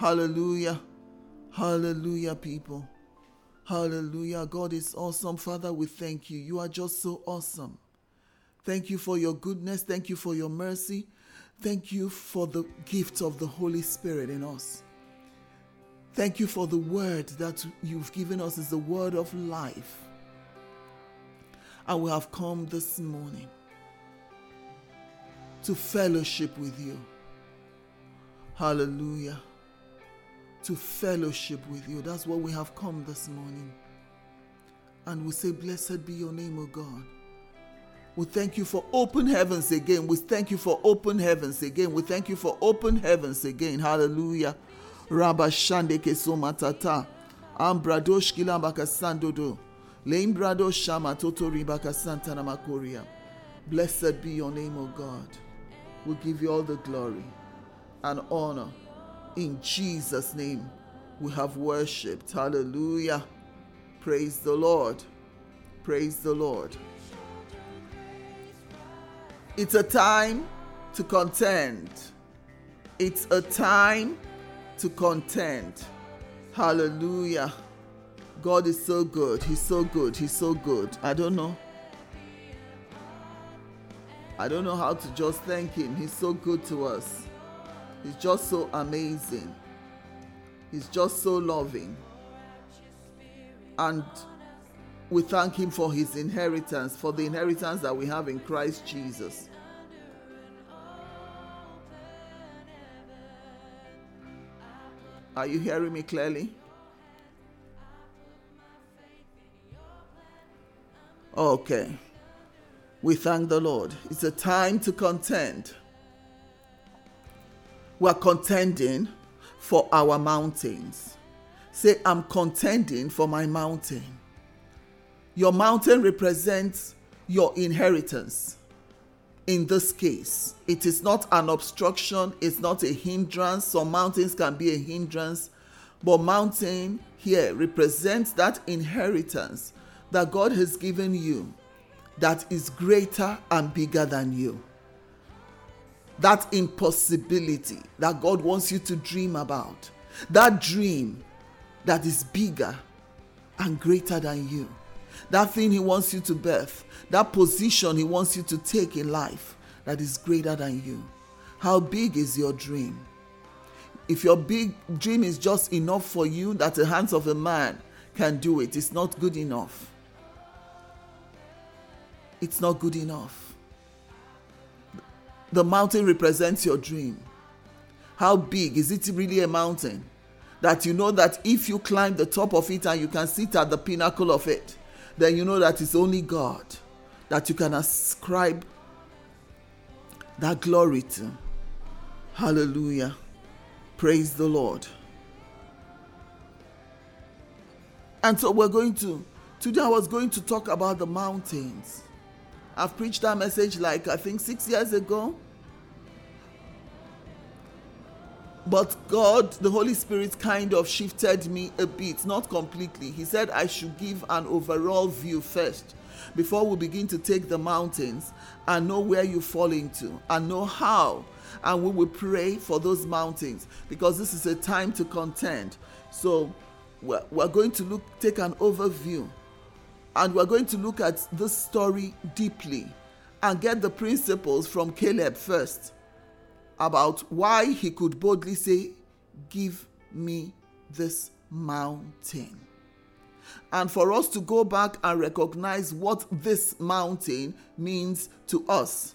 Hallelujah. Hallelujah, people. Hallelujah. God is awesome. Father, we thank you. You are just so awesome. Thank you for your goodness. Thank you for your mercy. Thank you for the gift of the Holy Spirit in us. Thank you for the word that you've given us is the word of life. And we have come this morning to fellowship with you. Hallelujah. To fellowship with you. That's what we have come this morning. And we say, Blessed be your name, O God. We thank you for open heavens again. We thank you for open heavens again. We thank you for open heavens again. Hallelujah. Rabashande kesomatata. Ambradosh kilambaka sandodo. Leimbrado shama toto santana makoria. Blessed be your name, O God. We give you all the glory and honor. In Jesus' name, we have worshipped. Hallelujah. Praise the Lord. Praise the Lord. It's a time to contend. It's a time to contend. Hallelujah. God is so good. He's so good. He's so good. I don't know. I don't know how to just thank Him. He's so good to us. He's just so amazing. He's just so loving. And we thank Him for His inheritance, for the inheritance that we have in Christ Jesus. Are you hearing me clearly? Okay. We thank the Lord. It's a time to contend. We are contending for our mountains. Say, I'm contending for my mountain. Your mountain represents your inheritance. In this case, it is not an obstruction, it's not a hindrance. Some mountains can be a hindrance, but mountain here represents that inheritance that God has given you that is greater and bigger than you. That impossibility that God wants you to dream about. That dream that is bigger and greater than you. That thing He wants you to birth. That position He wants you to take in life that is greater than you. How big is your dream? If your big dream is just enough for you that the hands of a man can do it, it's not good enough it's not good enough. The mountain represents your dream. How big is it really a mountain? That you know that if you climb the top of it and you can sit at the pinnacle of it, then you know that it's only God that you can ascribe that glory to. Hallelujah. Praise the Lord. And so we're going to, today I was going to talk about the mountains. I've preached that message like I think six years ago. But God, the Holy Spirit, kind of shifted me a bit, not completely. He said I should give an overall view first before we begin to take the mountains and know where you fall into and know how. And we will pray for those mountains because this is a time to contend. So we're, we're going to look, take an overview and we're going to look at this story deeply and get the principles from Caleb first about why he could boldly say, Give me this mountain. And for us to go back and recognize what this mountain means to us.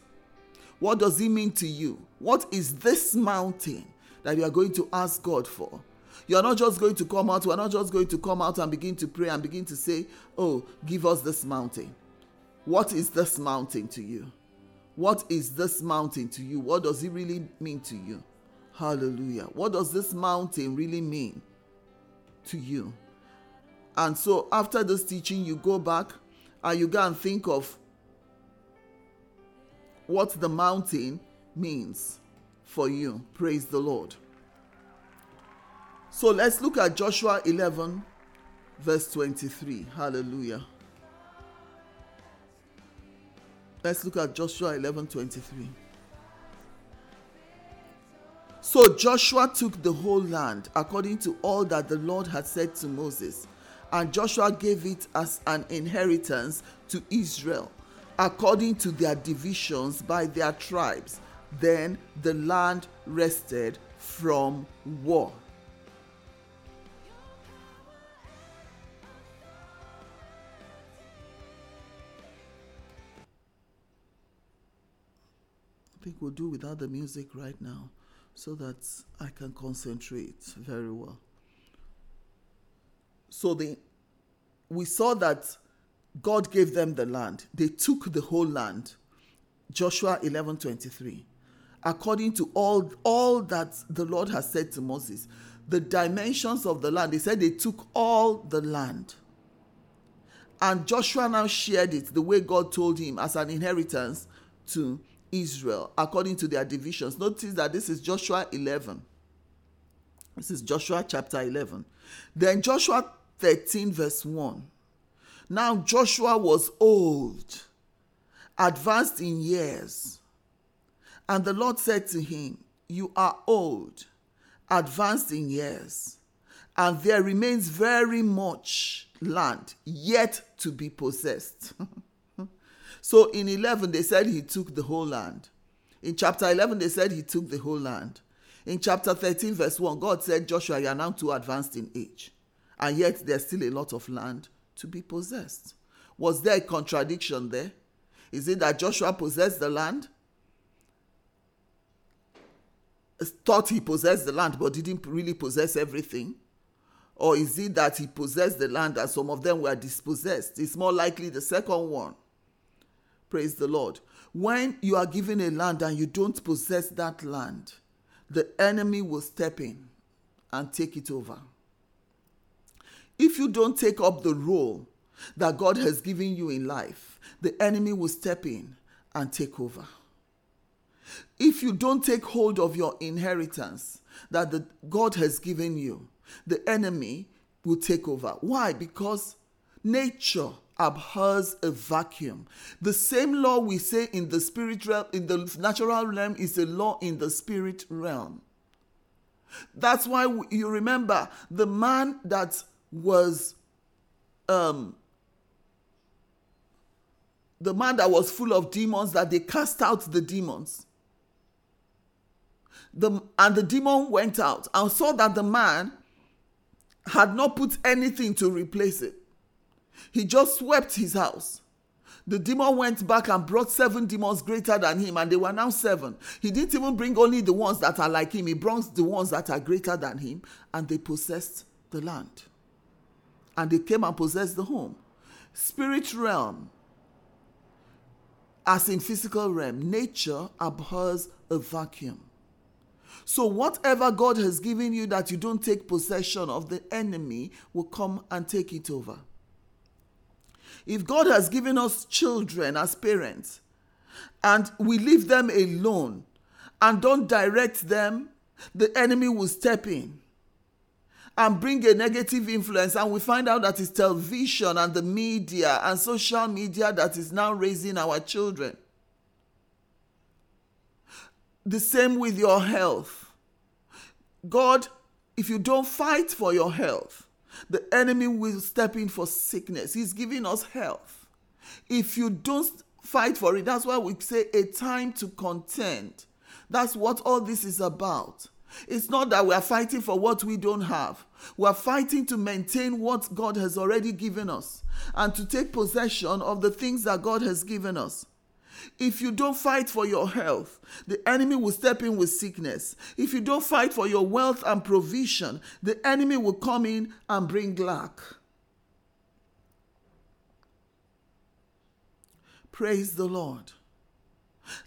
What does it mean to you? What is this mountain that you are going to ask God for? You're not just going to come out, we're not just going to come out and begin to pray and begin to say, Oh, give us this mountain. What is this mountain to you? What is this mountain to you? What does it really mean to you? Hallelujah. What does this mountain really mean to you? And so after this teaching, you go back and you go and think of what the mountain means for you. Praise the Lord. So let's look at Joshua 11, verse 23. Hallelujah. Let's look at Joshua 11, 23. So Joshua took the whole land according to all that the Lord had said to Moses, and Joshua gave it as an inheritance to Israel according to their divisions by their tribes. Then the land rested from war. Think we'll do without the music right now so that I can concentrate very well. So the we saw that God gave them the land. They took the whole land. Joshua 11:23. According to all all that the Lord has said to Moses, the dimensions of the land, they said they took all the land. And Joshua now shared it the way God told him as an inheritance to Israel according to their divisions. Notice that this is Joshua 11. This is Joshua chapter 11. Then Joshua 13, verse 1. Now Joshua was old, advanced in years. And the Lord said to him, You are old, advanced in years, and there remains very much land yet to be possessed. So in 11, they said he took the whole land. In chapter 11, they said he took the whole land. In chapter 13, verse 1, God said, Joshua, you are now too advanced in age. And yet there's still a lot of land to be possessed. Was there a contradiction there? Is it that Joshua possessed the land? Thought he possessed the land but didn't really possess everything? Or is it that he possessed the land and some of them were dispossessed? It's more likely the second one. Praise the Lord. When you are given a land and you don't possess that land, the enemy will step in and take it over. If you don't take up the role that God has given you in life, the enemy will step in and take over. If you don't take hold of your inheritance that the, God has given you, the enemy will take over. Why? Because nature abhors a vacuum. The same law we say in the spirit realm, in the natural realm, is a law in the spirit realm. That's why you remember the man that was um the man that was full of demons that they cast out the demons. The, and the demon went out and saw that the man had not put anything to replace it. He just swept his house. The demon went back and brought seven demons greater than him, and they were now seven. He didn't even bring only the ones that are like him, he brought the ones that are greater than him, and they possessed the land. And they came and possessed the home. Spirit realm, as in physical realm, nature abhors a vacuum. So, whatever God has given you that you don't take possession of, the enemy will come and take it over. If God has given us children as parents and we leave them alone and don't direct them, the enemy will step in and bring a negative influence. And we find out that it's television and the media and social media that is now raising our children. The same with your health. God if you don't fight for your health the enemy will step in for sickness. He's giving us health. If you don't fight for it, that's why we say a time to contend. That's what all this is about. It's not that we are fighting for what we don't have. We are fighting to maintain what God has already given us and to take possession of the things that God has given us. If you don't fight for your health, the enemy will step in with sickness. If you don't fight for your wealth and provision, the enemy will come in and bring lack. Praise the Lord.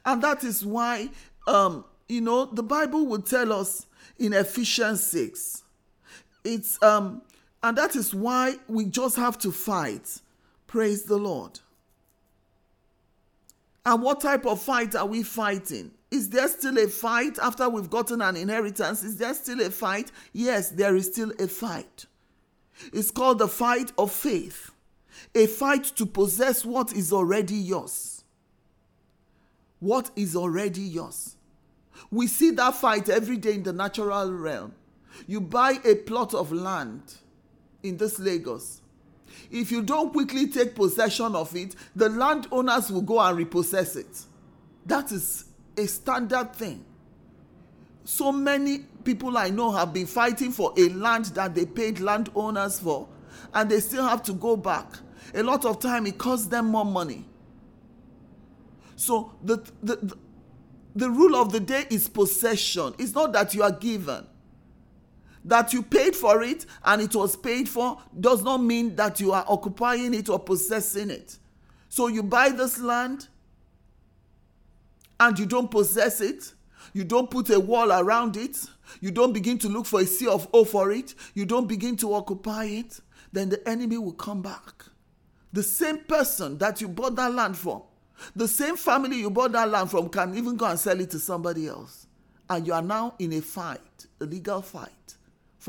And that is why, um, you know, the Bible would tell us in Ephesians 6. It's, um, and that is why we just have to fight. Praise the Lord. And what type of fight are we fighting? Is there still a fight after we've gotten an inheritance? Is there still a fight? Yes, there is still a fight. It's called the fight of faith, a fight to possess what is already yours. What is already yours. We see that fight every day in the natural realm. You buy a plot of land in this Lagos. If you don't quickly take possession of it, the landowners will go and repossess it. That is a standard thing. So many people I know have been fighting for a land that they paid landowners for, and they still have to go back. A lot of time it costs them more money. So the, the, the, the rule of the day is possession. It's not that you are given. That you paid for it and it was paid for does not mean that you are occupying it or possessing it. So you buy this land and you don't possess it, you don't put a wall around it, you don't begin to look for a C of O for it, you don't begin to occupy it, then the enemy will come back. The same person that you bought that land for, the same family you bought that land from can even go and sell it to somebody else. And you are now in a fight, a legal fight,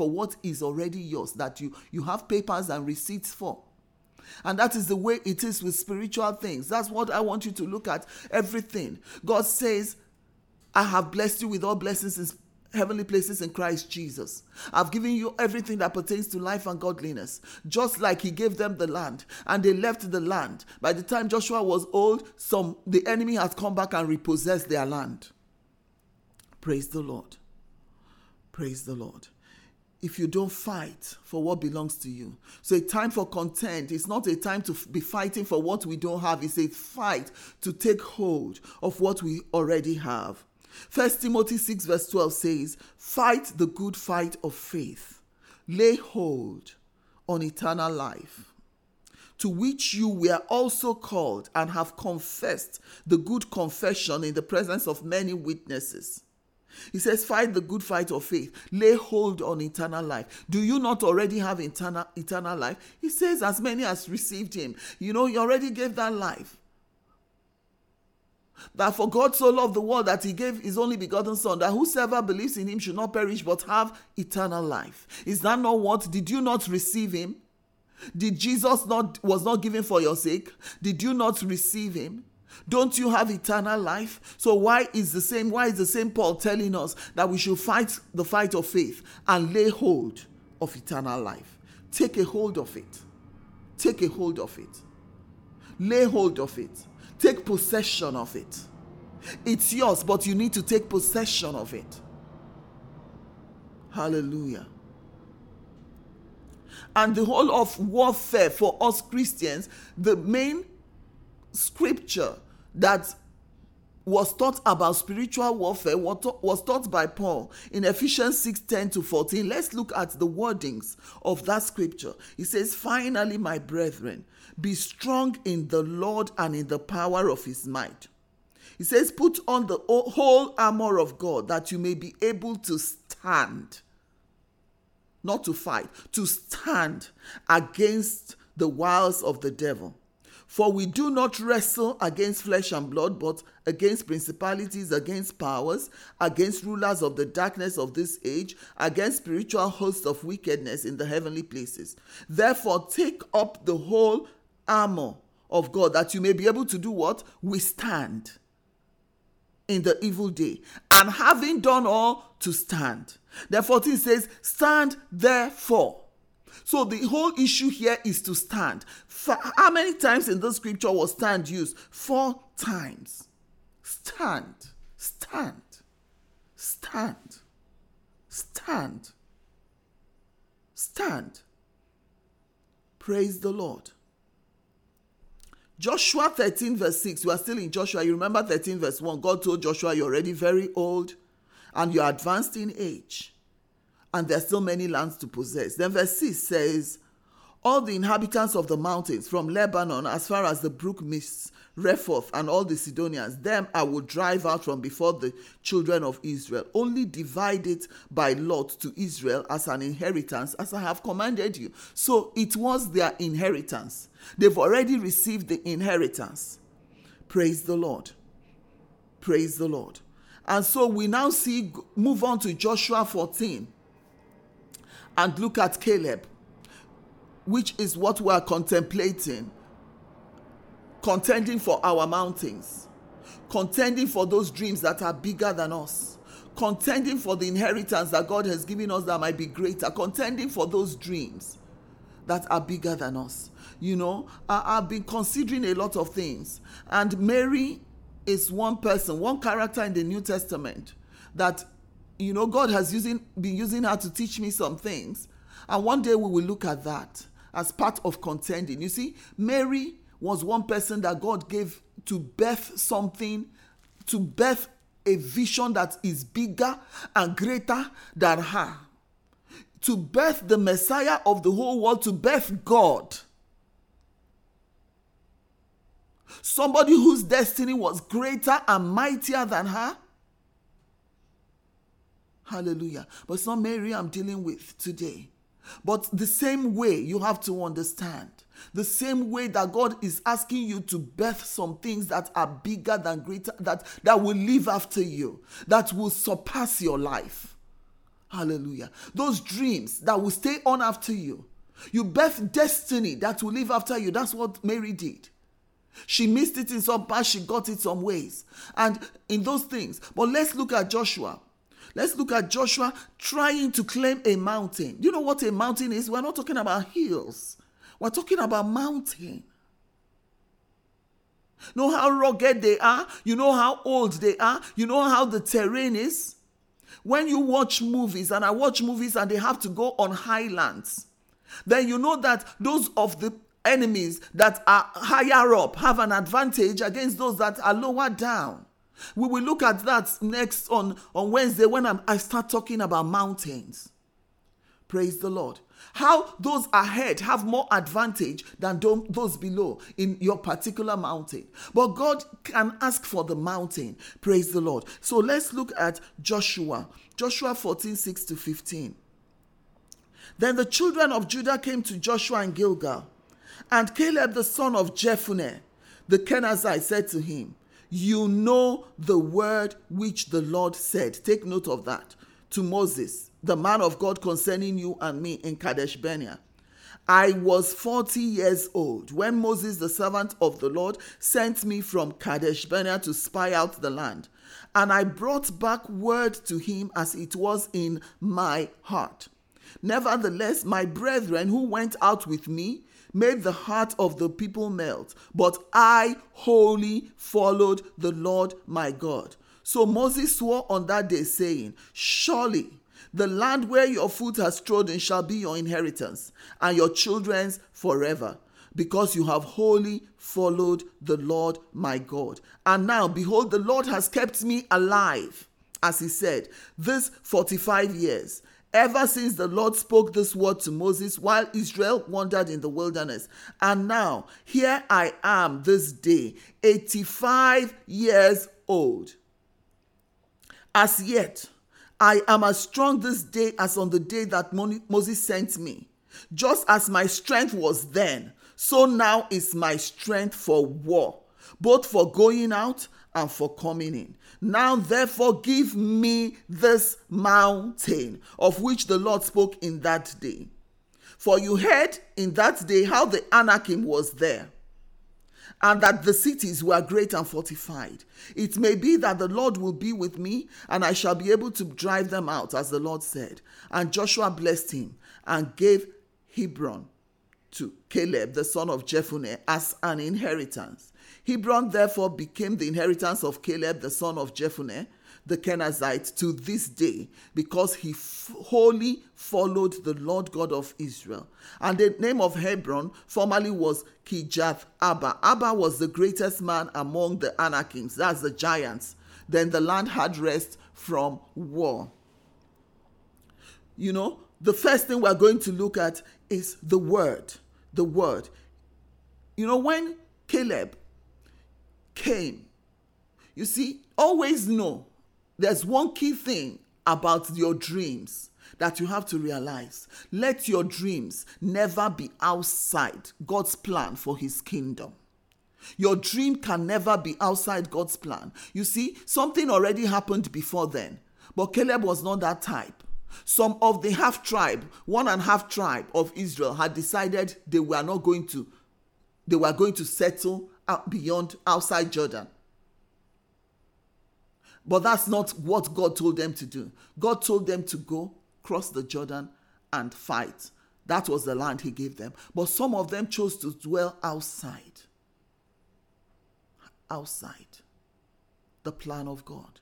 for what is already yours that you, you have papers and receipts for. And that is the way it is with spiritual things. That's what I want you to look at everything. God says, I have blessed you with all blessings in heavenly places in Christ Jesus. I've given you everything that pertains to life and godliness, just like he gave them the land and they left the land. By the time Joshua was old, some the enemy has come back and repossessed their land. Praise the Lord. Praise the Lord. If you don't fight for what belongs to you. So a time for content. It's not a time to be fighting for what we don't have. It's a fight to take hold of what we already have. First Timothy 6, verse 12 says, Fight the good fight of faith, lay hold on eternal life, to which you were also called and have confessed the good confession in the presence of many witnesses. He says, Fight the good fight of faith, lay hold on eternal life. Do you not already have eternal, eternal life? He says, As many as received him. You know, he already gave that life. That for God so loved the world that he gave his only begotten Son, that whosoever believes in him should not perish but have eternal life. Is that not what? Did you not receive him? Did Jesus not was not given for your sake? Did you not receive him? Don't you have eternal life? So why is the same why is the same Paul telling us that we should fight the fight of faith and lay hold of eternal life? Take a hold of it. Take a hold of it. Lay hold of it. Take possession of it. It's yours, but you need to take possession of it. Hallelujah. And the whole of warfare for us Christians, the main scripture that was taught about spiritual warfare was taught by Paul in Ephesians 6 10 to 14. Let's look at the wordings of that scripture. He says, Finally, my brethren, be strong in the Lord and in the power of his might. He says, Put on the whole armor of God that you may be able to stand. Not to fight, to stand against the wiles of the devil. For we do not wrestle against flesh and blood, but against principalities, against powers, against rulers of the darkness of this age, against spiritual hosts of wickedness in the heavenly places. Therefore, take up the whole armor of God that you may be able to do what? Withstand in the evil day. And having done all, to stand. Therefore, it says, Stand therefore. So the whole issue here is to stand. How many times in the scripture was stand used? Four times. Stand, stand, stand, stand, stand. Praise the Lord. Joshua 13, verse 6. We are still in Joshua. You remember 13, verse 1. God told Joshua, You're already very old and you're advanced in age and there's still many lands to possess. Then verse 6 says, All the inhabitants of the mountains from Lebanon as far as the brook Mists, Rephoth, and all the Sidonians, them I will drive out from before the children of Israel. Only divide it by lot to Israel as an inheritance, as I have commanded you. So it was their inheritance. They've already received the inheritance. Praise the Lord. Praise the Lord. And so we now see, move on to Joshua 14 and look at Caleb, which is what we are contemplating, contending for our mountains, contending for those dreams that are bigger than us, contending for the inheritance that God has given us that might be greater, contending for those dreams that are bigger than us. You know, I, have been considering a lot of things, and Mary is one person, one character in the New Testament that you know God has using been using her to teach me some things. And one day we will look at that as part of contending. You see, Mary was one person that God gave to birth something, to birth a vision that is bigger and greater than her. To birth the Messiah of the whole world, to birth God. Somebody whose destiny was greater and mightier than her. Hallelujah. But it's not Mary I'm dealing with today. But the same way you have to understand, the same way that God is asking you to birth some things that are bigger than greater, that, that will live after you, that will surpass your life. Hallelujah. Those dreams that will stay on after you. You birth destiny that will live after you. That's what Mary did. She missed it in some parts, she got it some ways. And in those things. But let's look at Joshua. Let's look at Joshua trying to claim a mountain. You know what a mountain is? We're not talking about hills, we're talking about mountain. Know how rugged they are? You know how old they are? You know how the terrain is? When you watch movies, and I watch movies and they have to go on highlands, then you know that those of the enemies that are higher up have an advantage against those that are lower down. We will look at that next on, on Wednesday when I'm, I start talking about mountains. Praise the Lord. How those ahead have more advantage than those below in your particular mountain. But God can ask for the mountain. Praise the Lord. So let's look at Joshua. Joshua 14 6 to 15. Then the children of Judah came to Joshua in Gilgal, and Caleb the son of Jephunneh, the Kenizzite said to him, you know the word which the Lord said. Take note of that. To Moses, the man of God concerning you and me in Kadesh Barnea. I was 40 years old when Moses, the servant of the Lord, sent me from Kadesh Barnea to spy out the land. And I brought back word to him as it was in my heart. Nevertheless, my brethren who went out with me made the heart of the people melt, but I wholly followed the Lord my God. So Moses swore on that day, saying, Surely the land where your foot has trodden shall be your inheritance, and your children's forever, because you have wholly followed the Lord my God. And now, behold, the Lord has kept me alive, as he said, this 45 years ever since the Lord spoke this word to Moses while Israel wandered in the wilderness. And now, here I am this day, 85 years old. As yet, I am as strong this day as on the day that Moses sent me. Just as my strength was then, so now is my strength for war, both for going out and for coming in. Now, therefore, give me this mountain of which the Lord spoke in that day. For you heard in that day how the Anakim was there, and that the cities were great and fortified. It may be that the Lord will be with me, and I shall be able to drive them out, as the Lord said. And Joshua blessed him and gave Hebron to Caleb, the son of Jephunneh, as an inheritance. Hebron therefore became the inheritance of Caleb the son of Jephunneh the Kenizzite to this day because he f- wholly followed the Lord God of Israel. And the name of Hebron formerly was Kirjath Arba. Arba was the greatest man among the Anakims, that's the giants. Then the land had rest from war. You know, the first thing we're going to look at is the word. The word. You know, when Caleb came. You see, always know there's one key thing about your dreams that you have to realize. Let your dreams never be outside God's plan for his kingdom. Your dream can never be outside God's plan. You see, something already happened before then, but Caleb was not that type. Some of the half tribe, one and half tribe of Israel had decided they were not going to they were going to settle beyond outside Jordan. But that's not what God told them to do. God told them to go cross the Jordan and fight. That was the land he gave them. But some of them chose to dwell outside. Outside the plan of God.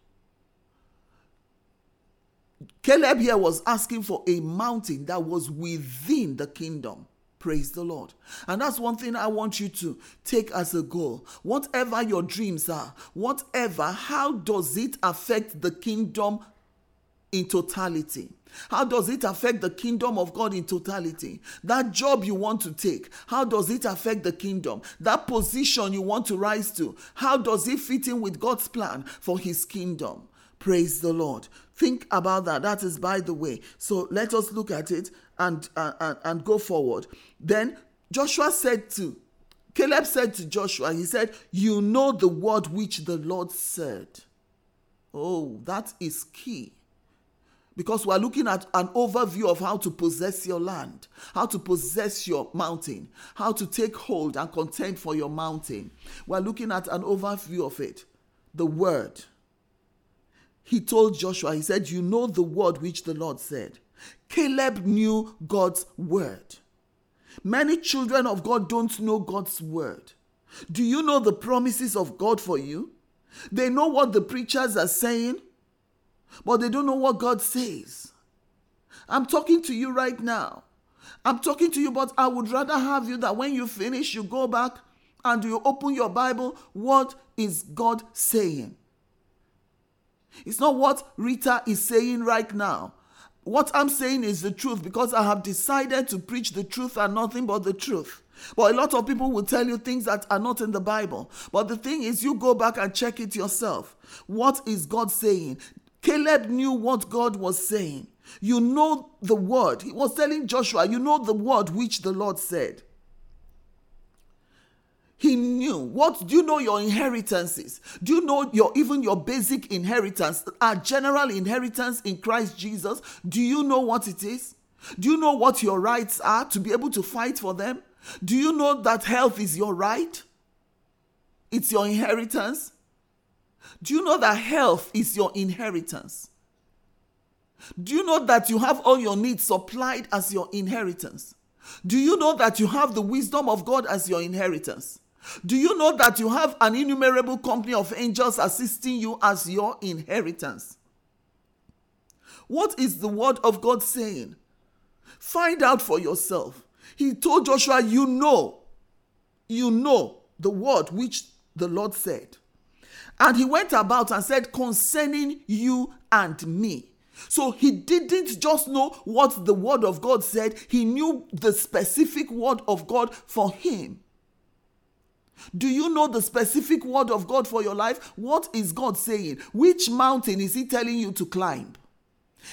Caleb here was asking for a mountain that was within the kingdom. Praise the Lord. And that's one thing I want you to take as a goal. Whatever your dreams are, whatever, how does it affect the kingdom in totality? How does it affect the kingdom of God in totality? That job you want to take, how does it affect the kingdom? That position you want to rise to, how does it fit in with God's plan for his kingdom? Praise the Lord. Think about that. That is by the way. So let us look at it and, uh, and, and go forward. Then Joshua said to Caleb said to Joshua, he said, You know the word which the Lord said. Oh, that is key. Because we're looking at an overview of how to possess your land, how to possess your mountain, how to take hold and contend for your mountain. We're looking at an overview of it. The word. He told Joshua, he said, You know the word which the Lord said. Caleb knew God's word. Many children of God don't know God's word. Do you know the promises of God for you? They know what the preachers are saying, but they don't know what God says. I'm talking to you right now. I'm talking to you, but I would rather have you that when you finish, you go back and you open your Bible. What is God saying? It's not what Rita is saying right now. What I'm saying is the truth because I have decided to preach the truth and nothing but the truth. But a lot of people will tell you things that are not in the Bible. But the thing is, you go back and check it yourself. What is God saying? Caleb knew what God was saying. You know the word. He was telling Joshua, you know the word which the Lord said. He knew. What do you know your inheritances? Do you know your even your basic inheritance, our general inheritance in Christ Jesus? Do you know what it is? Do you know what your rights are to be able to fight for them? Do you know that health is your right? It's your inheritance. Do you know that health is your inheritance? Do you know that you have all your needs supplied as your inheritance? Do you know that you have the wisdom of God as your inheritance? Do you know that you have an innumerable company of angels assisting you as your inheritance? What is the word of God saying? Find out for yourself. He told Joshua, You know, you know the word which the Lord said. And he went about and said, Concerning you and me. So he didn't just know what the word of God said, he knew the specific word of God for him. Do you know the specific word of God for your life? What is God saying? Which mountain is He telling you to climb?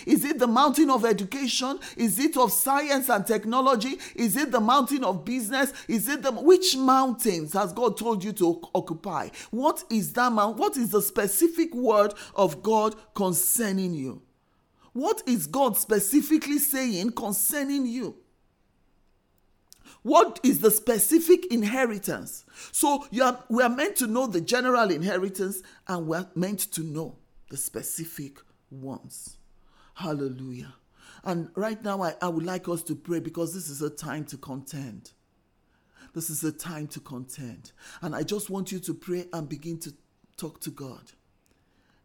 Is it the mountain of education? Is it of science and technology? Is it the mountain of business? Is it the which mountains has God told you to occupy? What is that mount? What is the specific word of God concerning you? What is God specifically saying concerning you? What is the specific inheritance? So you are, we are meant to know the general inheritance and we're meant to know the specific ones. Hallelujah. And right now, I, I would like us to pray because this is a time to contend. This is a time to contend. And I just want you to pray and begin to talk to God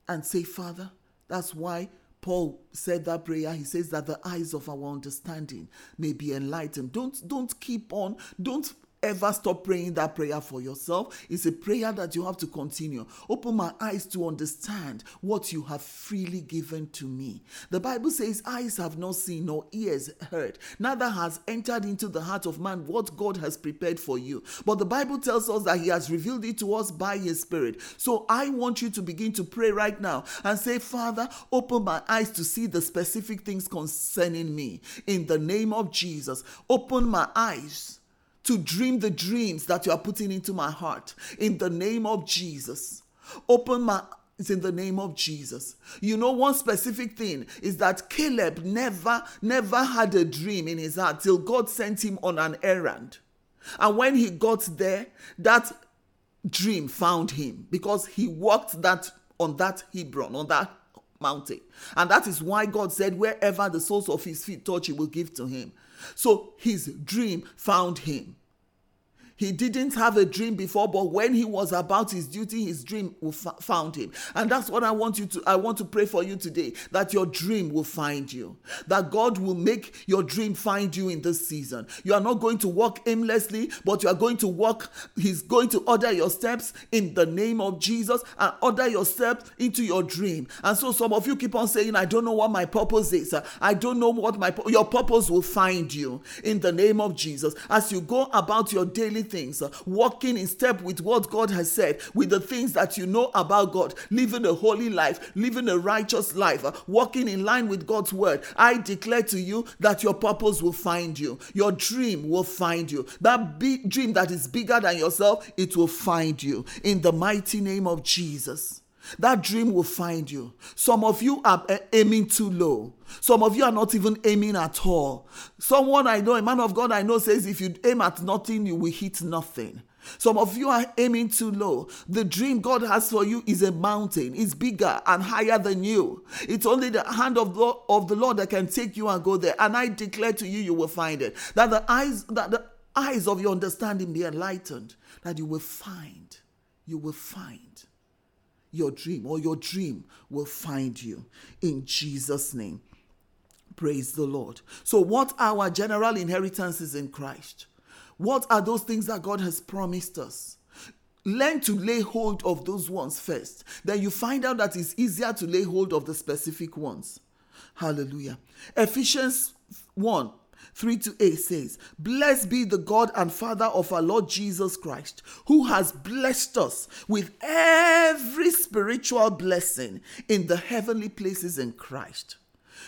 and say, Father, that's why Paul said that prayer. He says that the eyes of our understanding may be enlightened. Don't don't keep on. Don't ever stop praying that prayer for yourself. It's a prayer that you have to continue. Open my eyes to understand what you have freely given to me. The Bible says, Eyes have not seen, nor ears heard, neither has entered into the heart of man what God has prepared for you. But the Bible tells us that He has revealed it to us by His Spirit. So I want you to begin to pray right now and say, Father, open my eyes to see the specific things concerning me. In the name of Jesus, open my eyes to dream the dreams that you are putting into my heart in the name of Jesus. Open my it's in the name of Jesus. You know, one specific thing is that Caleb never, never had a dream in his heart till God sent him on an errand. And when he got there, that dream found him because he walked that on that Hebron, on that mountain. And that is why God said, wherever the soles of his feet touch, he will give to him. So his dream found him. He didn't have a dream before, but when he was about his duty, his dream found him. And that's what I want you to I want to pray for you today that your dream will find you. That God will make your dream find you in this season. You are not going to walk aimlessly, but you are going to walk he's going to order your steps in the name of Jesus and order your steps into your dream. And so some of you keep on saying I don't know what my purpose is. I don't know what my your purpose will find you in the name of Jesus as you go about your daily things, uh, walking in step with what God has said, with the things that you know about God, living a holy life, living a righteous life, uh, walking in line with God's word. I declare to you that your purpose will find you, your dream will find you. That big dream that is bigger than yourself, it will find you in the mighty name of Jesus. That dream will find you. Some of you are eh, aiming too low. Some of you are not even aiming at all. Someone I know, a man of God I know, says if you aim at nothing, you will hit nothing. Some of you are aiming too low. The dream God has for you is a mountain. It's bigger and higher than you. It's only the hand of the, of the Lord that can take you and go there. And I declare to you, you will find it. That the eyes, that the eyes of your understanding be enlightened. That you will find, you will find your dream or your dream will find you in Jesus' name. Praise the Lord. So, what are our general inheritances in Christ? What are those things that God has promised us? Learn to lay hold of those ones first. Then you find out that it's easier to lay hold of the specific ones. Hallelujah. Ephesians 1 3 to 8 says, Blessed be the God and Father of our Lord Jesus Christ, who has blessed us with every spiritual blessing in the heavenly places in Christ.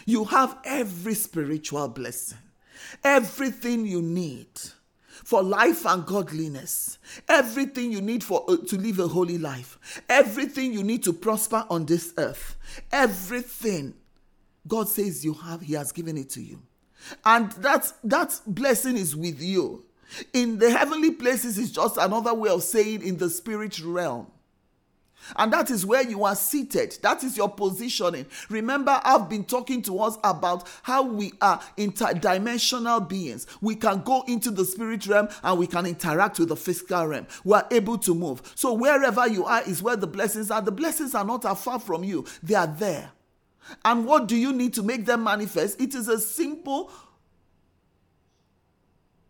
You have every spiritual blessing, everything you need for life and godliness, everything you need for uh, to live a holy life, everything you need to prosper on this earth, everything God says you have, He has given it to you. And that, that blessing is with you. In the heavenly places is just another way of saying in the spirit realm. And that is where you are seated. That is your positioning. Remember, I've been talking to us about how we are interdimensional beings. We can go into the spirit realm and we can interact with the physical realm. We are able to move. So, wherever you are is where the blessings are. The blessings are not far from you, they are there. And what do you need to make them manifest? It is a simple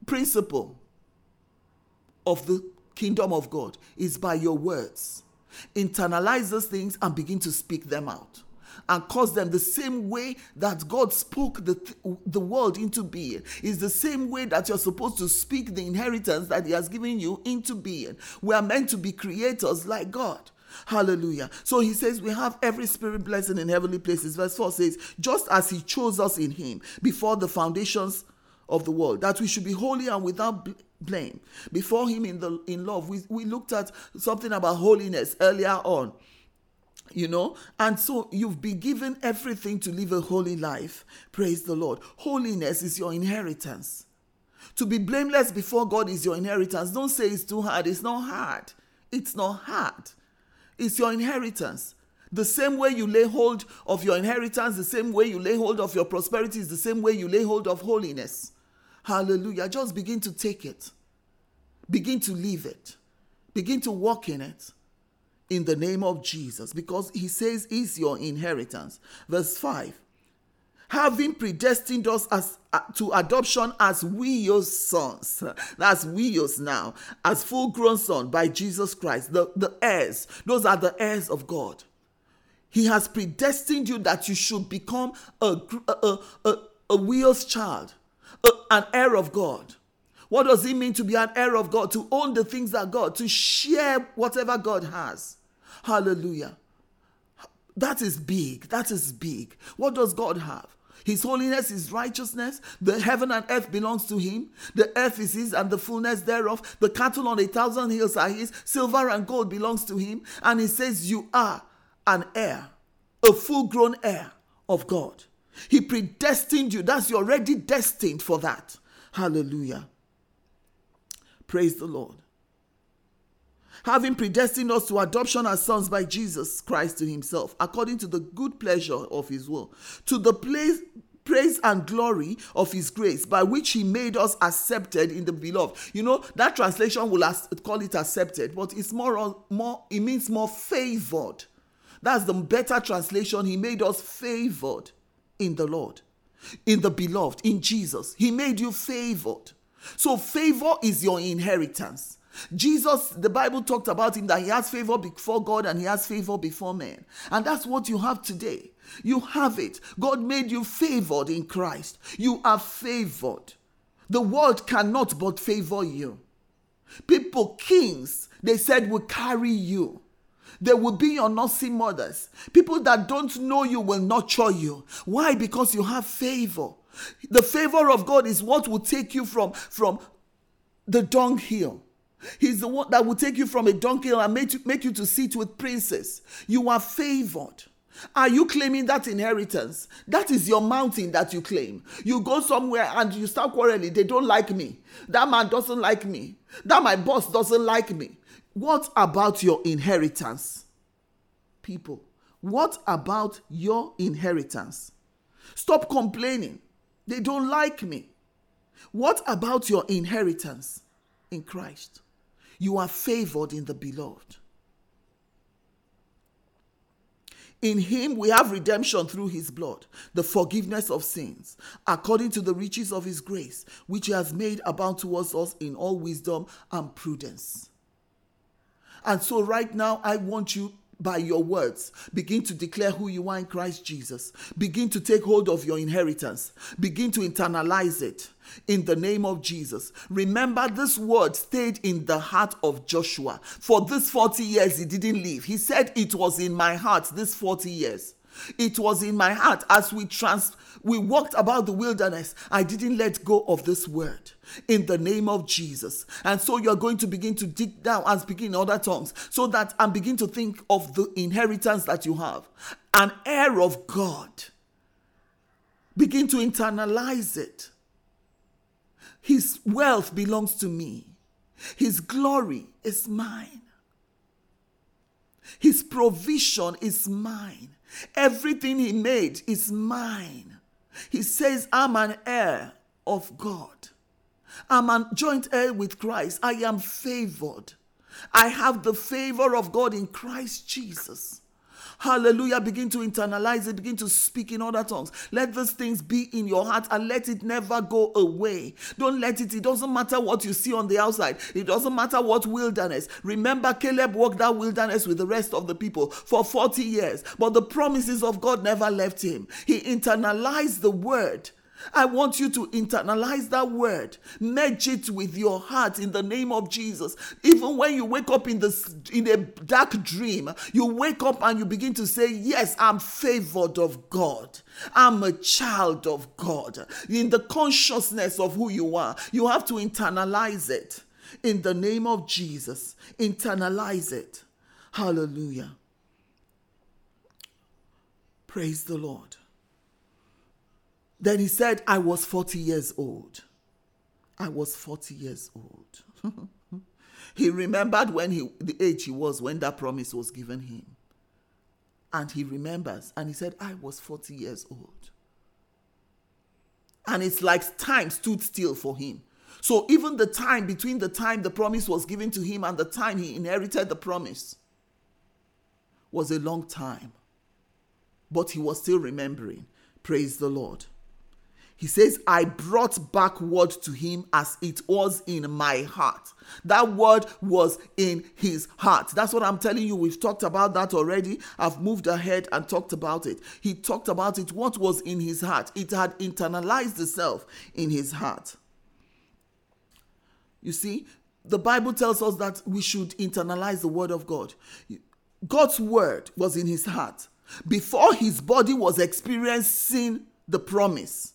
principle of the kingdom of God is by your words. Internalize those things and begin to speak them out and cause them the same way that God spoke the, the world into being. Is the same way that you're supposed to speak the inheritance that He has given you into being. We are meant to be creators like God. Hallelujah. So he says we have every spirit blessing in heavenly places. Verse 4 says, just as he chose us in him before the foundations of the world, that we should be holy and without blame before him in the in love. We, we looked at something about holiness earlier on. You know, and so you've been given everything to live a holy life. Praise the Lord. Holiness is your inheritance. To be blameless before God is your inheritance. Don't say it's too hard. It's not hard. It's not hard. It's your inheritance. The same way you lay hold of your inheritance, the same way you lay hold of your prosperity is the same way you lay hold of holiness. Hallelujah. Just begin to take it, begin to live it, begin to walk in it in the name of Jesus because he says is your inheritance. Verse 5 having predestined us as uh, to adoption as we your sons. That's we yours now, as full grown son by Jesus Christ, the, the heirs. Those are the heirs of God. He has predestined you that you should become a, a, a, a wheels child, a, an heir of God. What does it mean to be an heir of God? To own the things that God, to share whatever God has. Hallelujah. That is big. That is big. What does God have? His holiness is righteousness. The heaven and earth belongs to him. The earth is his and the fullness thereof. The cattle on a thousand hills are his. Silver and gold belongs to him. And he says, You are an heir, a full grown heir of God. He predestined you. That's you're already destined for that. Hallelujah. Praise the Lord. Having predestined us to adoption as sons by Jesus Christ to himself, according to the good pleasure of his will, to the place praise and glory of his grace by which he made us accepted in the beloved. You know that translation will call it accepted but it's more more it means more favored. That's the better translation. He made us favored in the lord in the beloved in jesus. He made you favored. So favor is your inheritance Jesus, the Bible talked about him that he has favor before God and he has favor before men. And that's what you have today. You have it. God made you favored in Christ. You are favored. The world cannot but favor you. People, kings, they said will carry you. They will be your nursing mothers. People that don't know you will nurture you. Why? Because you have favor. The favor of God is what will take you from, from the dunghill He's the one that will take you from a donkey and make you, make you to sit with princes. You are favored. Are you claiming that inheritance? That is your mountain that you claim. You go somewhere and you start quarreling. They don't like me. That man doesn't like me. That my boss doesn't like me. What about your inheritance? People, what about your inheritance? Stop complaining. They don't like me. What about your inheritance in Christ? You are favored in the beloved. In him we have redemption through his blood, the forgiveness of sins, according to the riches of his grace, which he has made abound towards us in all wisdom and prudence. And so, right now, I want you by your words. Begin to declare who you are in Christ Jesus. Begin to take hold of your inheritance. Begin to internalize it in the name of Jesus. Remember, this word stayed in the heart of Joshua. For this 40 years, he didn't leave. He said, It was in my heart this 40 years. It was in my heart as we trans we walked about the wilderness. I didn't let go of this word in the name of Jesus. And so you're going to begin to dig down and speak in other tongues so that and begin to think of the inheritance that you have. An heir of God. Begin to internalize it. His wealth belongs to me. His glory is mine. His provision is mine. Everything he made is mine. He says, I'm an heir of God. I'm a joint heir with Christ. I am favored. I have the favor of God in Christ Jesus. Hallelujah. Begin to internalize it. Begin to speak in other tongues. Let those things be in your heart and let it never go away. Don't let it. It doesn't matter what you see on the outside. It doesn't matter what wilderness. Remember, Caleb walked that wilderness with the rest of the people for 40 years, but the promises of God never left him. He internalized the word I want you to internalize that word, merge it with your heart in the name of Jesus. Even when you wake up in the in a dark dream, you wake up and you begin to say, "Yes, I'm favored of God. I'm a child of God." In the consciousness of who you are, you have to internalize it in the name of Jesus. Internalize it. Hallelujah. Praise the Lord. Then he said, I was 40 years old. I was 40 years old. he remembered when he the age he was when that promise was given him. And he remembers and he said, I was 40 years old. And it's like time stood still for him. So even the time between the time the promise was given to him and the time he inherited the promise was a long time. But he was still remembering. Praise the Lord. He says, I brought back word to him as it was in my heart. That word was in his heart. That's what I'm telling you. We've talked about that already. I've moved ahead and talked about it. He talked about it, what was in his heart. It had internalized itself in his heart. You see, the Bible tells us that we should internalize the word of God. God's word was in his heart before his body was experiencing the promise.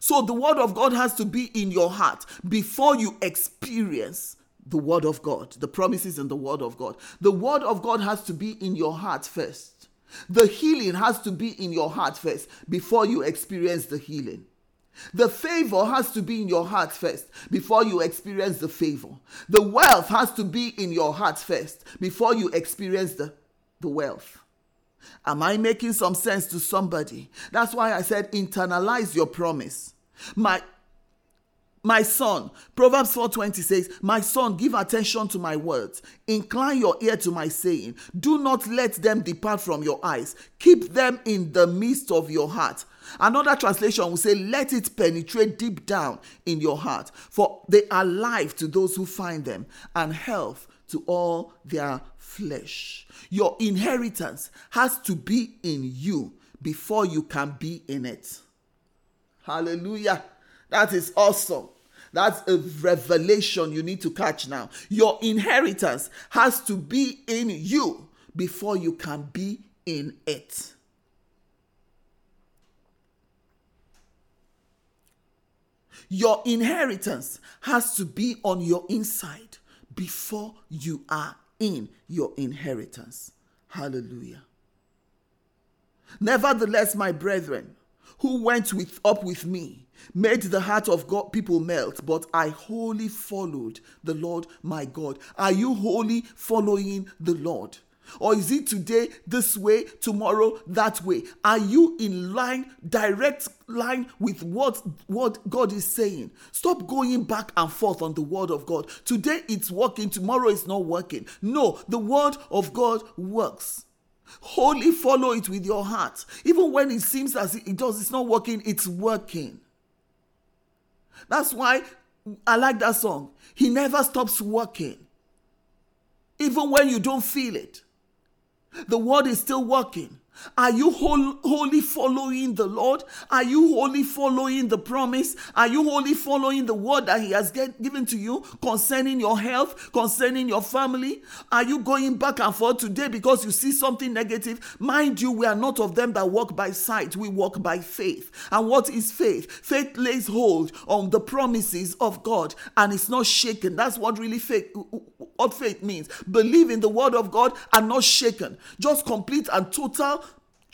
So the word of God has to be in your heart before you experience the word of God, the promises in the word of God. The word of God has to be in your heart first. The healing has to be in your heart first before you experience the healing. The favor has to be in your heart first before you experience the favor. The wealth has to be in your heart first before you experience the, the wealth. Am I making some sense to somebody? That's why I said internalize your promise. My my son, Proverbs 4:20 says, "My son, give attention to my words. Incline your ear to my saying. Do not let them depart from your eyes. Keep them in the midst of your heart." Another translation will say, "Let it penetrate deep down in your heart, for they are life to those who find them and health to all their flesh." Your inheritance has to be in you before you can be in it. Hallelujah. That is awesome. That's a revelation you need to catch now. Your inheritance has to be in you before you can be in it. Your inheritance has to be on your inside before you are in your inheritance. Hallelujah. Nevertheless, my brethren, who went with up with me made the heart of God people melt, but I wholly followed the Lord my God. Are you wholly following the Lord? Or is it today this way, tomorrow that way? Are you in line, direct line with what, what God is saying? Stop going back and forth on the word of God. Today it's working, tomorrow it's not working. No, the word of God works. Wholly follow it with your heart. Even when it seems as it does, it's not working, it's working. That's why I like that song. He never stops working. Even when you don't feel it, the word is still working. Are you wholly following the Lord? Are you wholly following the promise? Are you wholly following the word that He has get, given to you concerning your health, concerning your family? Are you going back and forth today because you see something negative? Mind you, we are not of them that walk by sight, we walk by faith. And what is faith? Faith lays hold on the promises of God and it's not shaken. That's what really faith what faith means. Believe in the word of God and not shaken. Just complete and total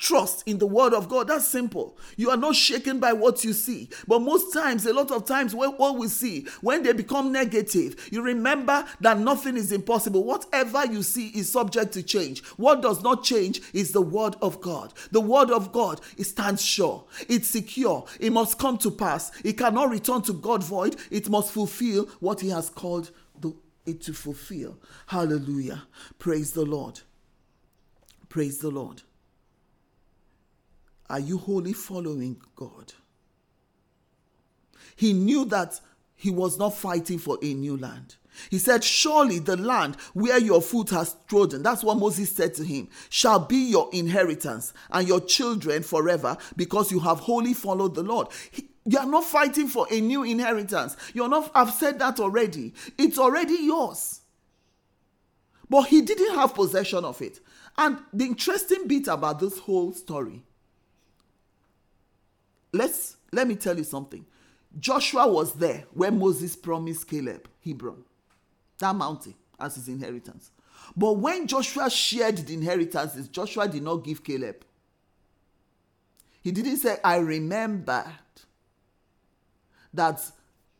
trust in the word of God. That's simple. You are not shaken by what you see. But most times, a lot of times, what we see, when they become negative, you remember that nothing is impossible. Whatever you see is subject to change. What does not change is the word of God. The word of God it stands sure, it's secure, it must come to pass. It cannot return to God void, it must fulfill what He has called it to fulfill. Hallelujah. Praise the Lord. Praise the Lord. Are you wholly following God? He knew that he was not fighting for a new land. He said, Surely the land where your foot has trodden, that's what Moses said to him, shall be your inheritance and your children forever because you have wholly followed the Lord. He, you are not fighting for a new inheritance. You're not, I've said that already. It's already yours. But he didn't have possession of it. And the interesting bit about this whole story, let's let me tell you something. Joshua was there when Moses promised Caleb Hebron, that mountain, as his inheritance. But when Joshua shared the inheritances, Joshua did not give Caleb. He didn't say, I remembered that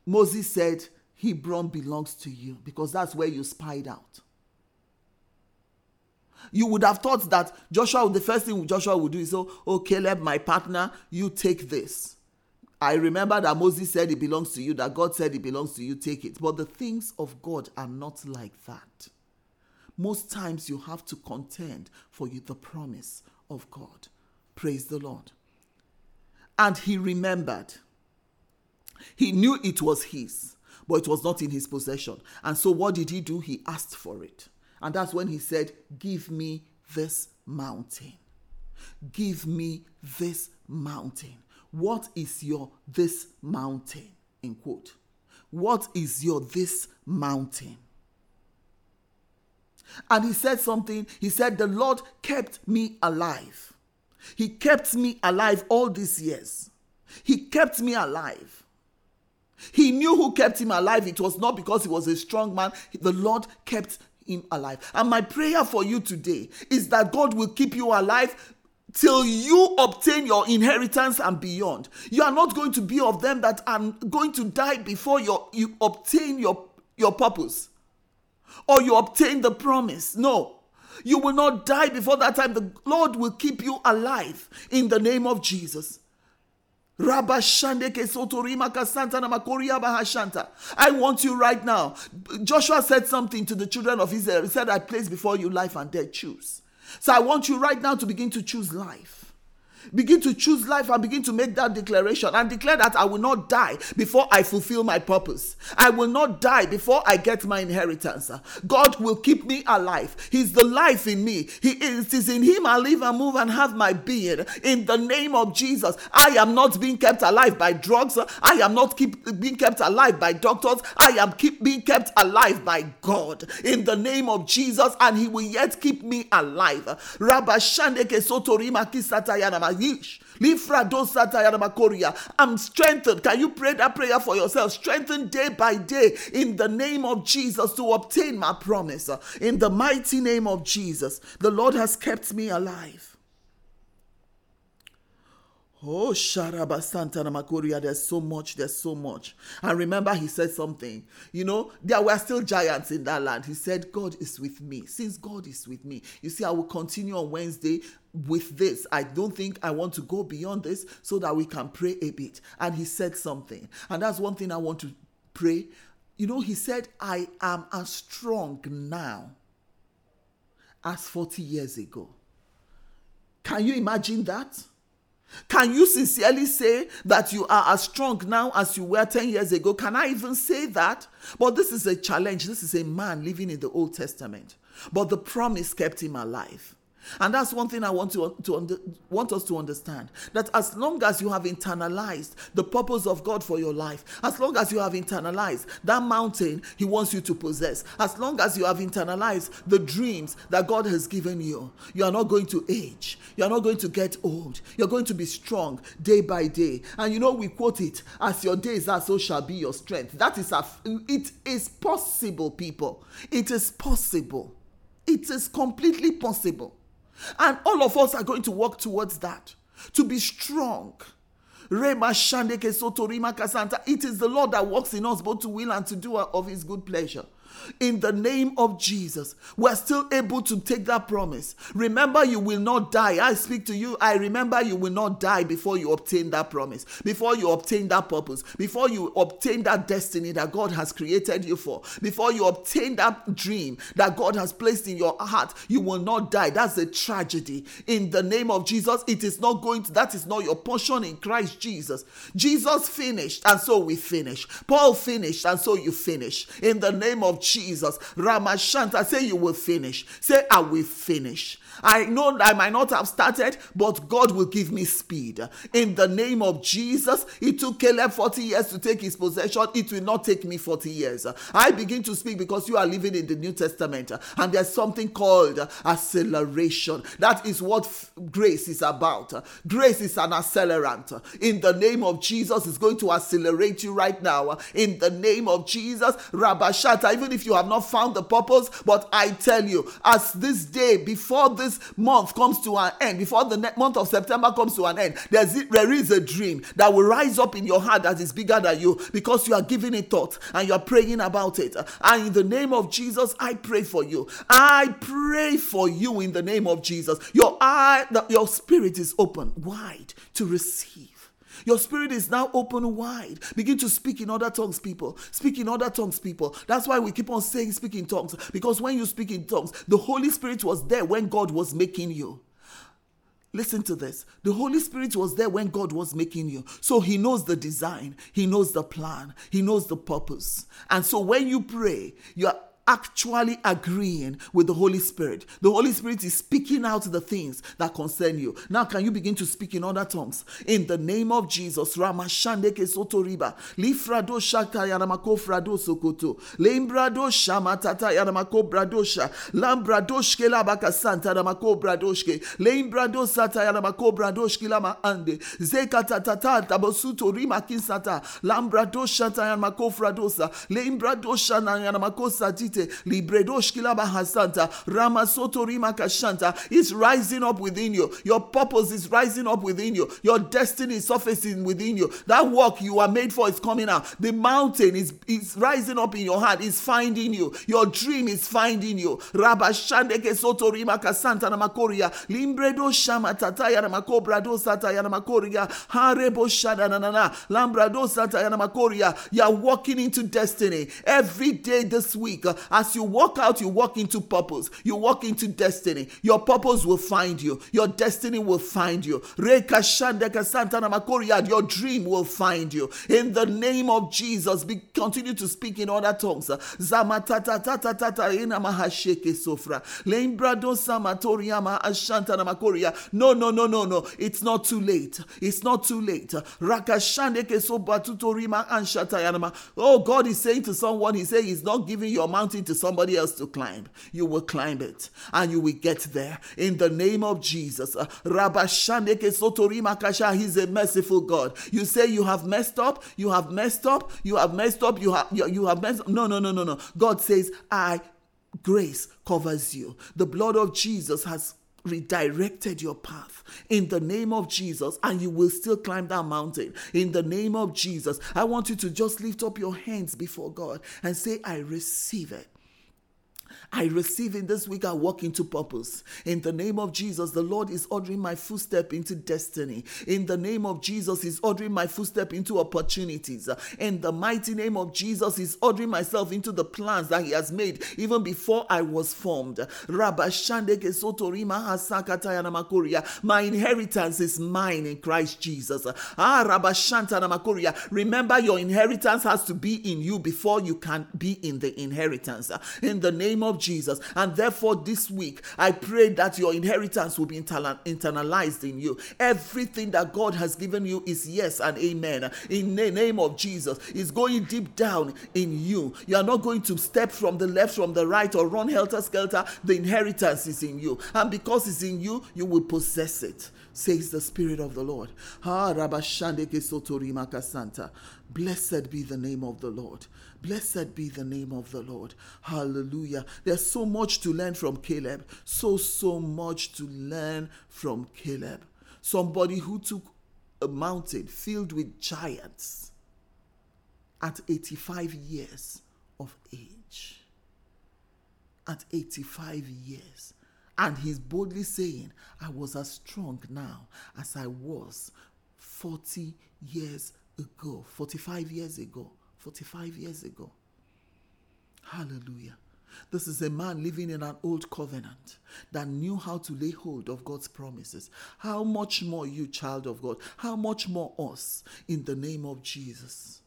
Moses said, Hebron belongs to you because that's where you spied out. You would have thought that Joshua, the first thing Joshua would do is, oh, oh, Caleb, my partner, you take this. I remember that Moses said it belongs to you, that God said it belongs to you, take it. But the things of God are not like that. Most times you have to contend for the promise of God. Praise the Lord. And he remembered he knew it was his, but it was not in his possession. And so what did he do? He asked for it. And that's when he said, Give me this mountain. Give me this mountain. What is your this mountain? In quote. What is your this mountain? And he said something. He said, The Lord kept me alive. He kept me alive all these years. He kept me alive. He knew who kept him alive. It was not because he was a strong man. The Lord kept him alive. And my prayer for you today is that God will keep you alive till you obtain your inheritance and beyond. You are not going to be of them that are going to die before your, you obtain your, your purpose or you obtain the promise. No. You will not die before that time. The Lord will keep you alive in the name of Jesus. I want you right now. Joshua said something to the children of Israel. He said, I place before you life and death. Choose. So I want you right now to begin to choose life. Begin to choose life and begin to make that declaration and declare that I will not die before I fulfill my purpose. I will not die before I get my inheritance. God will keep me alive. He's the life in me. He is, it is in Him I live and move and have my being. In the name of Jesus, I am not being kept alive by drugs. I am not keep, being kept alive by doctors. I am keep being kept alive by God. In the name of Jesus, and He will yet keep me alive. I'm strengthened. Can you pray that prayer for yourself? Strengthened day by day in the name of Jesus to obtain my promise. In the mighty name of Jesus, the Lord has kept me alive. Oh, Sharaba Santa Namakoria, there's so much, there's so much. And remember, he said something. You know, there were still giants in that land. He said, God is with me. Since God is with me, you see, I will continue on Wednesday with this. I don't think I want to go beyond this so that we can pray a bit. And he said something. And that's one thing I want to pray. You know, he said, I am as strong now as 40 years ago. Can you imagine that? Can you sincerely say that you are as strong now as you were 10 years ago? Can I even say that? But this is a challenge. This is a man living in the Old Testament. But the promise kept him alive. And that's one thing I want to, to under, want us to understand that as long as you have internalized the purpose of God for your life, as long as you have internalized that mountain He wants you to possess, as long as you have internalized the dreams that God has given you, you are not going to age, you are not going to get old, you're going to be strong day by day. And you know, we quote it as your days are, so shall be your strength. That is a, it is possible, people. It is possible. It is completely possible. And all of us are going to work towards that. To be strong. It is the Lord that works in us both to will and to do of his good pleasure in the name of Jesus, we're still able to take that promise. Remember, you will not die. I speak to you. I remember you will not die before you obtain that promise, before you obtain that purpose, before you obtain that destiny that God has created you for, before you obtain that dream that God has placed in your heart. You will not die. That's a tragedy. In the name of Jesus, it is not going to, that is not your portion in Christ Jesus. Jesus finished, and so we finish. Paul finished, and so you finish. In the name of Jesus. Ramashanta, say you will finish. Say, I will finish. I know I might not have started, but God will give me speed. In the name of Jesus, it took Caleb 40 years to take his possession. It will not take me 40 years. I begin to speak because you are living in the New Testament, and there's something called acceleration. That is what grace is about. Grace is an accelerant. In the name of Jesus, is going to accelerate you right now. In the name of Jesus, Rabashata, even if you have not found the purpose, but I tell you, as this day before this this month comes to an end, before the month of September comes to an end, there's, there is a dream that will rise up in your heart that is bigger than you because you are giving it thought and you are praying about it. And in the name of Jesus, I pray for you. I pray for you in the name of Jesus. Your eye, your spirit is open wide to receive. Your spirit is now open wide. Begin to speak in other tongues, people. Speak in other tongues, people. That's why we keep on saying speak in tongues. Because when you speak in tongues, the Holy Spirit was there when God was making you. Listen to this. The Holy Spirit was there when God was making you. So He knows the design, He knows the plan, He knows the purpose. And so when you pray, you are actually agreeing with the Holy Spirit. The Holy Spirit is speaking out the things that concern you. Now, can you begin to speak in other tongues? In the name of Jesus, Ramashandeke Lifrado Shaka Yaramako Frado Sokoto, Lembrado Shamatata Yaramako Bradosha, Lambradoshke Labaka Santa Ramako Bradoshke, Lembrado Sata Yaramako Bradoshke Lama Ande, Tabosuto Yaramako Fradosa, Lembradosha Yaramako Sati Site, Libredoshkila Bahasanta, Ramasoto Rimakashanta is rising up within you. Your purpose is rising up within you. Your destiny is surfacing within you. That work you are made for is coming out. The mountain is, is rising up in your heart, is finding you. Your dream is finding you. Rabashandeke Soto Rimakasanta Namakoria, Limbredo Shama Tataya Namakobrado Sataya Namakoria, Harebo Shadanana, Lambrado Sataya Namakoria. You are walking into destiny every day this week. As you walk out, you walk into purpose. You walk into destiny. Your purpose will find you. Your destiny will find you. Your dream will find you. In the name of Jesus, be, continue to speak in other tongues. No, no, no, no, no. It's not too late. It's not too late. Oh, God is saying to someone, He says He's not giving your mountain to somebody else to climb. You will climb it and you will get there. In the name of Jesus. Uh, kasha. He's a merciful God. You say you have messed up, you have messed up, you have messed up, you have you, you have messed up. No, no, no, no, no. God says, I grace covers you. The blood of Jesus has redirected your path in the name of Jesus, and you will still climb that mountain in the name of Jesus. I want you to just lift up your hands before God and say, I receive it. I receive in this week, I walk into purpose. In the name of Jesus, the Lord is ordering my footstep into destiny. In the name of Jesus, He's ordering my footstep into opportunities. In the mighty name of Jesus, He's ordering myself into the plans that He has made even before I was formed. My inheritance is mine in Christ Jesus. Ah, Remember, your inheritance has to be in you before you can be in the inheritance. In the name of Jesus. And therefore, this week, I pray that your inheritance will be internalized in you. Everything that God has given you is yes and amen. In the name of Jesus, it's going deep down in you. You are not going to step from the left, from the right, or run helter skelter. The inheritance is in you. And because it's in you, you will possess it says the Spirit of the Lord. Blessed be the name of the Lord. Blessed be the name of the Lord. Hallelujah. There's so much to learn from Caleb. So, so much to learn from Caleb. Somebody who took a mountain filled with giants at 85 years of age. At 85 years. And he's boldly saying, I was as strong now as I was 40 years ago, 45 years ago. 45 years ago. Hallelujah. This is a man living in an old covenant that knew how to lay hold of God's promises. How much more you, child of God? How much more us in the name of Jesus?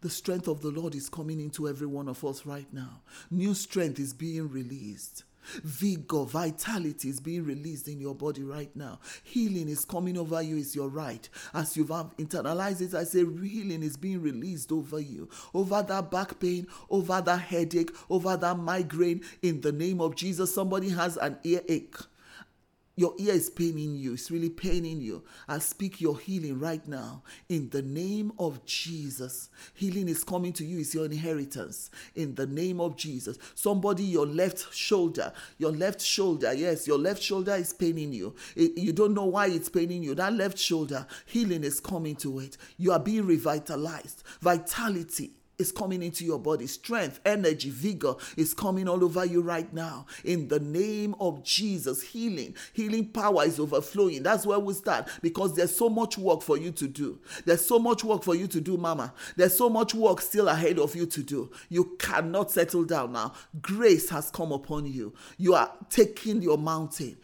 The strength of the Lord is coming into every one of us right now. New strength is being released. Vigor, vitality is being released in your body right now. Healing is coming over you, is your right. As you've internalized it, I say healing is being released over you, over that back pain, over that headache, over that migraine. In the name of Jesus, somebody has an earache your ear is paining you, it's really paining you. I speak your healing right now in the name of Jesus. Healing is coming to you, it's your inheritance in the name of Jesus. Somebody, your left shoulder, your left shoulder, yes, your left shoulder is paining you. You don't know why it's paining you. That left shoulder, healing is coming to it. You are being revitalized. Vitality is coming into your body. Strength, energy, vigor is coming all over you right now. In the name of Jesus, healing, healing power is overflowing. That's where we start because there's so much work for you to do. There's so much work for you to do, mama. There's so much work still ahead of you to do. You cannot settle down now. Grace has come upon you. You are taking your mountain.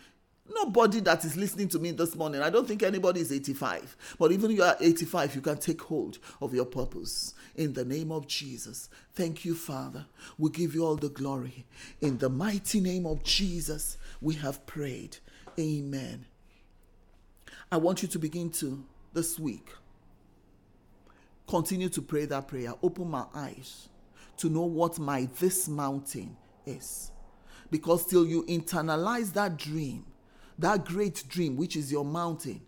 Nobody that is listening to me this morning, I don't think anybody is 85. But even you are 85, you can take hold of your purpose. In the name of Jesus. Thank you, Father. We give you all the glory. In the mighty name of Jesus, we have prayed. Amen. I want you to begin to, this week, continue to pray that prayer. Open my eyes to know what my this mountain is. Because till you internalize that dream, that great dream, which is your mountain,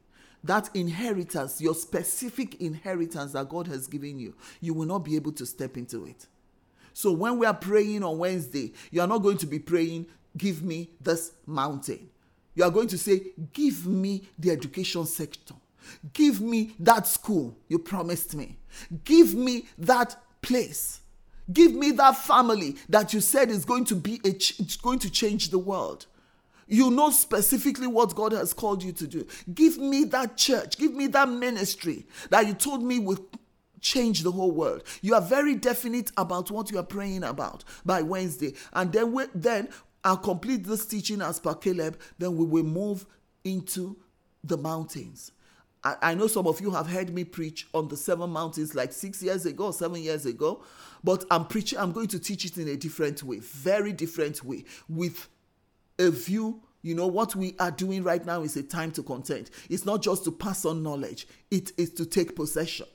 that inheritance, your specific inheritance that God has given you, you will not be able to step into it. So when we are praying on Wednesday, you are not going to be praying, Give me this mountain. You are going to say, Give me the education sector. Give me that school you promised me. Give me that place. Give me that family that you said is going to be a ch- it's going to change the world. You know specifically what God has called you to do. Give me that church. Give me that ministry that you told me would change the whole world. You are very definite about what you are praying about by Wednesday. And then we, then I'll complete this teaching as per Caleb. Then we will move into the mountains. I, I know some of you have heard me preach on the seven mountains like six years ago, seven years ago, but I'm preaching, I'm going to teach it in a different way, very different way, with a view you know what we are doing right now is a time to contend it's not just to pass on knowledge it is to take possession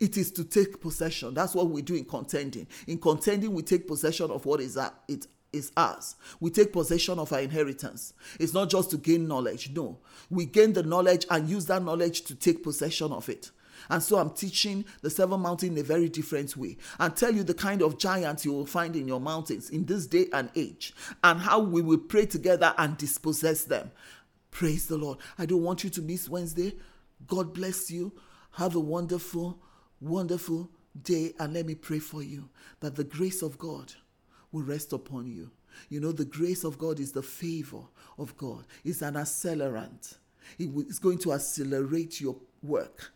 it is to take possession that's what we do in contending in contending we take possession of what is that it is ours. We take possession of our inheritance. It's not just to gain knowledge. No. We gain the knowledge and use that knowledge to take possession of it. And so I'm teaching the seven mountain in a very different way and tell you the kind of giants you will find in your mountains in this day and age and how we will pray together and dispossess them. Praise the Lord. I don't want you to miss Wednesday. God bless you. Have a wonderful, wonderful day. And let me pray for you that the grace of God will rest upon you. You know, the grace of God is the favor of God, it's an accelerant. It's going to accelerate your work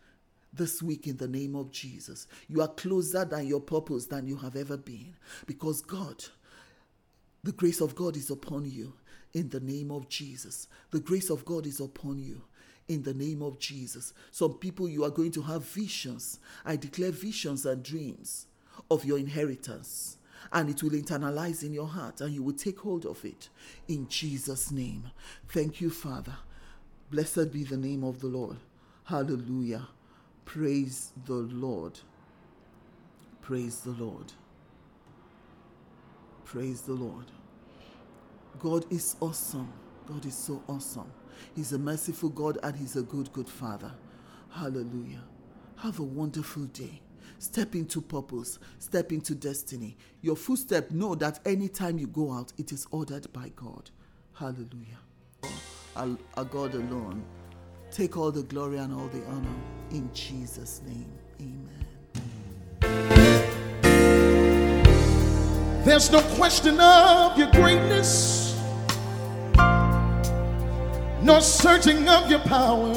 this week in the name of Jesus. You are closer than your purpose than you have ever been because God, the grace of God is upon you in the name of Jesus. The grace of God is upon you in the name of Jesus. Some people, you are going to have visions. I declare visions and dreams of your inheritance and it will internalize in your heart and you will take hold of it in Jesus' name. Thank you, Father. Blessed be the name of the Lord. Hallelujah. Praise the Lord. Praise the Lord. Praise the Lord. God is awesome. God is so awesome. He's a merciful God and He's a good, good Father. Hallelujah. Have a wonderful day. Step into purpose, step into destiny. Your footstep, know that anytime you go out, it is ordered by God. Hallelujah. A God alone. Take all the glory and all the honor in Jesus' name. Amen. There's no question of your greatness, no searching of your power.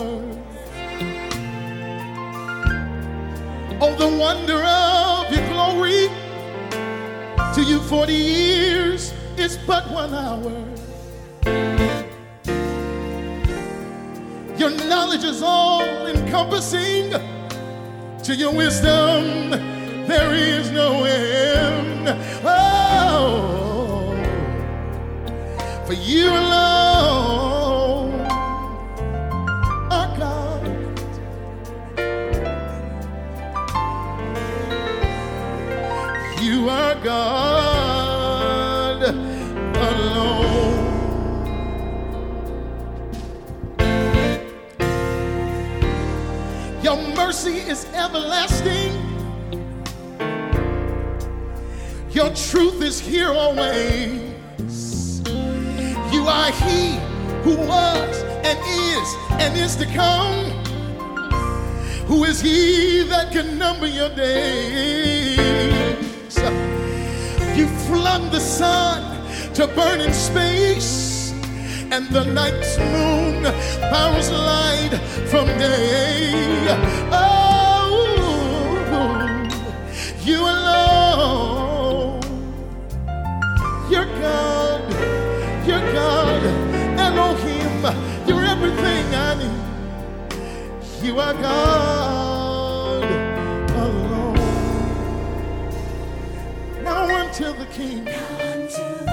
Oh, the wonder of your glory. To you, 40 years is but one hour. Your knowledge is all encompassing. To your wisdom, there is no end. Oh, for you alone. you are God Your mercy is everlasting. Your truth is here always. You are He who was and is and is to come. Who is He that can number your days? You flung the sun to burn in space, and the night's moon powers light from day. Oh, you alone. You're God. You're God. Elohim. You're everything I need. You are God. the King. Unto the King.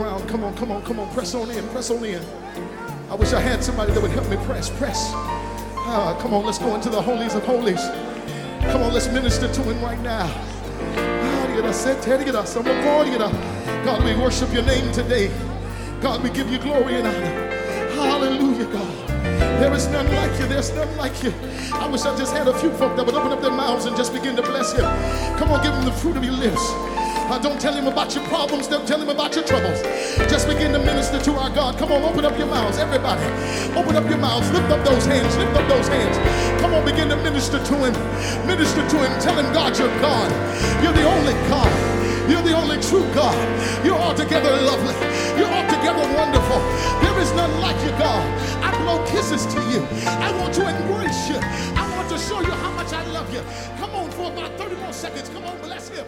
Ground. Come on, come on, come on. Press on in, press on in. I wish I had somebody that would help me press, press. Ah, come on, let's go into the holies of holies. Come on, let's minister to him right now. Ah, God, we worship your name today. God, we give you glory and honor. Hallelujah, God. There is none like you. There's none like you. I wish I just had a few folk that would open up their mouths and just begin to bless him. Come on, give him the fruit of your lips. Uh, don't tell him about your problems. Don't tell him about your troubles. Just begin to minister to our God. Come on, open up your mouths. Everybody, open up your mouths. Lift up those hands. Lift up those hands. Come on, begin to minister to him. Minister to him. Tell him, God, you're God. You're the only God. You're the only true God. You're altogether lovely. You're altogether wonderful. There is none like you, God. I blow kisses to you. I want to embrace you. I want to show you how much I love you. Come on for about 30 more seconds. Come on, bless him.